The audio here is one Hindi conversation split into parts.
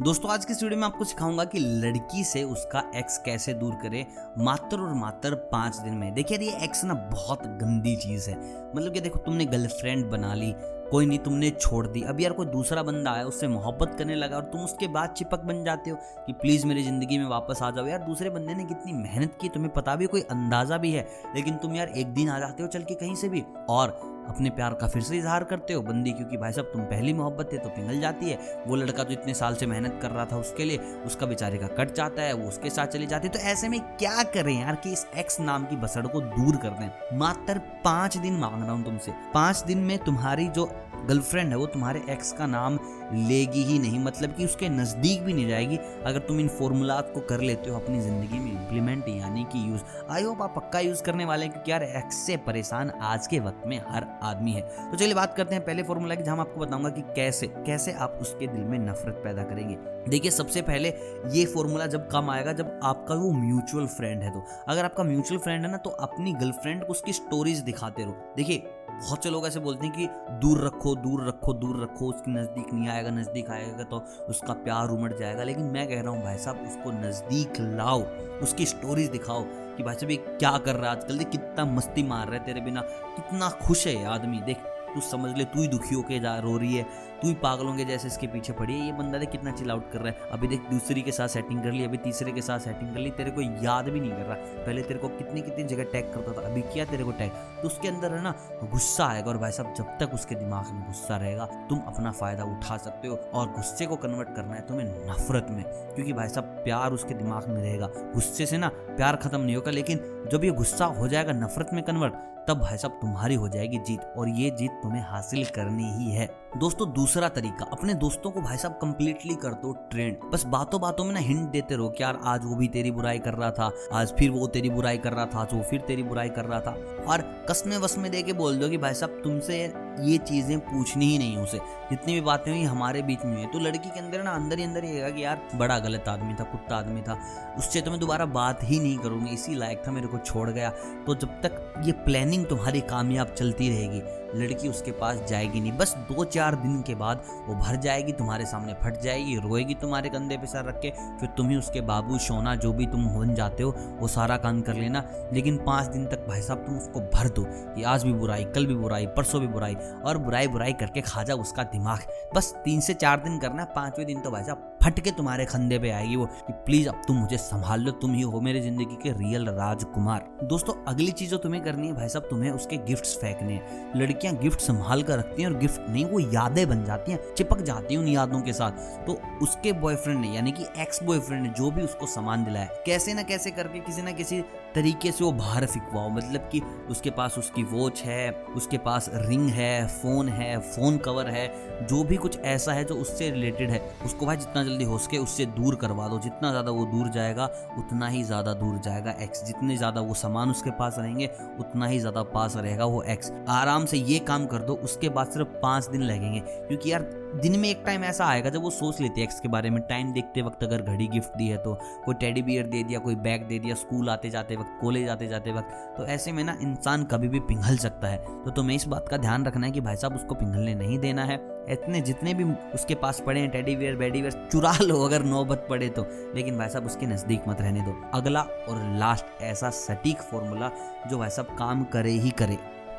दोस्तों, आज की इस वीडियो में आपको सिखाऊँगा कि लड़की से उसका एक्स कैसे दूर करे, मात्र और मात्र पाँच दिन में। देखिए ये एक्स ना बहुत गंदी चीज़ है। मतलब कि देखो, तुमने गर्लफ्रेंड बना ली, कोई नहीं, तुमने छोड़ दी। अब यार, कोई दूसरा बंदा आया, उससे मोहब्बत करने लगा और तुम उसके बाद चिपक बन जाते हो कि प्लीज़ मेरी ज़िंदगी में वापस आ जाओ। यार, दूसरे बंदे ने कितनी मेहनत की, तुम्हें पता भी, कोई अंदाज़ा भी है। लेकिन तुम यार, एक दिन आ जाते हो चल के कहीं से भी और अपने प्यार का फिर से इजहार करते हो बंदी, क्योंकि भाई साहब तुम पहली मोहब्बत है तो पिघल जाती है। वो लड़का जो इतने साल से मेहनत कर रहा था उसके लिए, उसका बेचारे का कट जाता है, वो उसके साथ चली जाती है। तो ऐसे में क्या करें यार कि इस एक्स नाम की बसड़ को दूर कर दें? मात्र पाँच दिन मांग रहा हूँ तुमसे। पाँच दिन में तुम्हारी जो गर्लफ्रेंड है, वो तुम्हारे एक्स का नाम लेगी ही नहीं। मतलब कि उसके नज़दीक भी नहीं जाएगी अगर तुम इन फॉर्मूलात को कर लेते हो अपनी ज़िंदगी में इम्प्लीमेंट यानी कि यूज़ आई होप आप पक्का यूज़ करने वाले हैं क्योंकि यार एक्स से परेशान आज के वक्त में हर आदमी है। तो चलिए बात करते हैं पहले फॉर्मूला की, जहाँ आपको बताऊँगा कि कैसे कैसे आप उसके दिल में नफरत पैदा करेंगे। देखिए, सबसे पहले ये फॉर्मूला जब काम आएगा, जब आपका वो म्यूचुअल फ्रेंड है तो। अगर आपका म्यूचुअल फ्रेंड है ना तो अपनी गर्लफ्रेंड को उसकी स्टोरीज दिखाते रहो। देखिए बहुत से लोग ऐसे बोलते हैं कि दूर रखो दूर रखो दूर रखो, उसके नज़दीक नहीं आएगा, नज़दीक आएगा तो उसका प्यार उमड़ जाएगा। लेकिन मैं कह रहा हूँ, भाई साहब, उसको नज़दीक लाओ, उसकी स्टोरीज दिखाओ कि भाई साहब ये क्या कर रहा है आजकल। देख, कितना मस्ती मार रहा है तेरे बिना, कितना खुश है आदमी। देख तू समझ ले, तू ही दुखी होके जा, रो रही है। तू ही पागलों के जैसे इसके पीछे पड़ी है। ये बंदा देख कितना चिल आउट कर रहा है। अभी देख दूसरी के साथ सेटिंग कर ली, अभी तीसरे के साथ सेटिंग कर ली। तेरे को याद भी नहीं कर रहा। पहले तेरे को कितनी कितनी जगह टैग करता था, अभी किया तेरे को टैग तो उसके अंदर है ना, गुस्सा आएगा। और भाई साहब, जब तक उसके दिमाग में गुस्सा रहेगा, तुम अपना फ़ायदा उठा सकते हो। और गुस्से को कन्वर्ट करना है तुम्हें नफरत में। क्योंकि भाई साहब, प्यार उसके दिमाग में रहेगा। गुस्से से ना प्यार खत्म नहीं होगा, लेकिन जब ये गुस्सा हो जाएगा, नफरत में कन्वर्ट तब भाई साहब तुम्हारी हो जाएगी जीत और ये जीत तुम्हें हासिल करनी ही है। दोस्तों, दूसरा तरीका। अपने दोस्तों को भाई साहब कंप्लीटली कर दो ट्रेंड बस बातों बातों में ना हिंट देते रहो कि यार, आज वो भी तेरी बुराई कर रहा था, आज फिर वो तेरी बुराई कर रहा था, आज वो फिर तेरी बुराई कर रहा था। और कसमे वसमे दे के बोल दो कि भाई साहब, तुमसे ये चीज़ें पूछनी ही नहीं उसे। जितनी भी बातें हुई हमारे बीच में हुई तो लड़की के अंदर ना अंदर ही अंदर ये कि यार, बड़ा गलत आदमी था, कुत्ता आदमी था। उससे तो मैं दोबारा बात ही नहीं करूँगी, इसी लायक था, मेरे को छोड़ गया। तो जब तक ये प्लानिंग तुम्हारी कामयाब चलती रहेगी लड़की उसके पास जाएगी नहीं। बस दो चार दिन के बाद वो भर जाएगी, तुम्हारे सामने फट जाएगी, रोएगी तुम्हारे कंधे पे सर रख के, फिर तुम ही उसके बाबू सोना जो भी तुम बन जाते हो, वो सारा काम कर लेना। लेकिन पाँच दिन तक भाई साहब, तुम उसको भर दो। कि आज भी बुराई, कल भी बुराई, परसों भी बुराई, और बुराई बुराई करके खा जाओ उसका दिमाग। बस तीन से चार दिन करना पाँचवें दिन तो भाई साहब फट के तुम्हारे खंधे पे आएगी वो कि प्लीज़ अब तुम मुझे संभाल लो, तुम ही हो मेरे ज़िंदगी के रियल राजकुमार। दोस्तों, अगली चीज़ जो तुम्हें करनी है भाई साहब, तुम्हें उसके गिफ्ट्स फेंकने हैं। लड़कियाँ गिफ्ट संभाल कर रखती हैं और गिफ्ट नहीं, वो यादें बन जाती हैं, चिपक जाती हैं उन यादों के साथ। तो उसके बॉयफ्रेंड ने, यानी कि एक्स बॉयफ्रेंड ने जो भी उसको सामान दिलाया कैसे ना कैसे करके किसी ना किसी तरीके से वो बाहर फिकवाओ मतलब कि उसके पास उसकी वॉच है, उसके पास रिंग है फ़ोन है फ़ोन कवर है, जो भी कुछ ऐसा है जो उससे रिलेटेड है, उसको भाई जितना जल्दी हो सके उससे दूर करवा दो। जितना ज़्यादा वो दूर जाएगा, उतना ही ज़्यादा दूर जाएगा एक्स जितने ज़्यादा वो सामान उसके पास रहेंगे, उतना ही ज़्यादा पास रहेगा वो एक्स आराम से ये काम कर दो, उसके बाद सिर्फ़ पाँच दिन लगेंगे। क्योंकि यार, दिन में एक टाइम ऐसा आएगा, जब वो सोच लेती है एक्स के बारे में। टाइम देखते वक्त अगर घड़ी गिफ्ट दी है तो कोई टेडी बियर दे दिया, कोई बैग दे दिया स्कूल आते जाते वक्त कॉलेज आते जाते वक्त तो ऐसे में ना इंसान कभी भी पिघल सकता है। तो तुम्हें इस बात का ध्यान रखना है कि भाई साहब, उसको पिघलने नहीं देना है। इतने जितने भी उसके पास पड़े हैं टेडी बियर बेडी बियर चुरा लो अगर नौबत पड़े तो। लेकिन भाई साहब, उसके नज़दीक मत रहने दो। अगला और लास्ट ऐसा सटीक फॉर्मूला जो भाई साहब काम करे ही करे।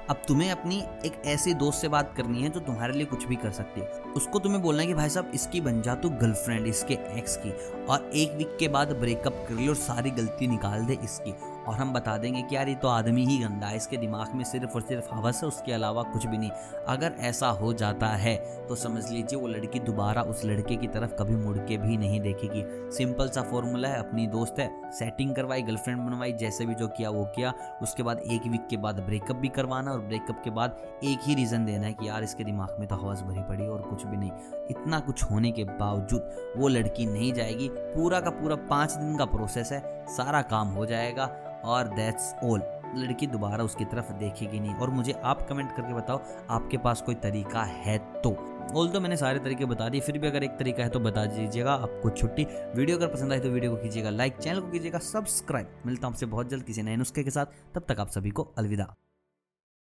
अब तुम्हें अपनी एक ऐसे दोस्त से बात करनी है जो तुम्हारे लिए कुछ भी कर सकती है। उसको तुम्हें बोलना है कि भाई साहब, इसकी बन जा तू गर्लफ्रेंड इसके एक्स की। और एक वीक के बाद ब्रेकअप कर ली और सारी गलती निकाल दे इसकी। और हम बता देंगे कि यार ये तो आदमी ही गंदा है, इसके दिमाग में सिर्फ़ और सिर्फ़ हवस है, उसके अलावा कुछ भी नहीं। अगर ऐसा हो जाता है तो समझ लीजिए वो लड़की दोबारा उस लड़के की तरफ़ कभी मुड़ के भी नहीं देखेगी। सिंपल सा फॉर्मूला है, अपनी दोस्त है सेटिंग करवाई गर्लफ्रेंड बनवाई, जैसे भी जो किया वो किया। उसके बाद एक वीक के बाद ब्रेकअप भी करवाना और ब्रेकअप के बाद एक ही रीज़न देना है कि यार इसके दिमाग में तो हवस भरी पड़ी और कुछ भी नहीं। इतना कुछ होने के बावजूद वो लड़की नहीं जाएगी। पूरा का पूरा पाँच दिन का प्रोसेस है, सारा काम हो जाएगा। और दैट्स ऑल लड़की दोबारा उसकी तरफ़ देखेगी नहीं। और मुझे आप कमेंट करके बताओ, आपके पास कोई तरीका है तो। ऑल तो मैंने सारे तरीके बता दिए, फिर भी अगर एक तरीका है तो बता दीजिएगा, आपको छुट्टी। वीडियो अगर पसंद आए तो वीडियो को कीजिएगा लाइक चैनल को कीजिएगा सब्सक्राइब मिलता हूँ आपसे बहुत जल्द किसी नए नुस्खे के साथ। तब तक आप सभी को अलविदा।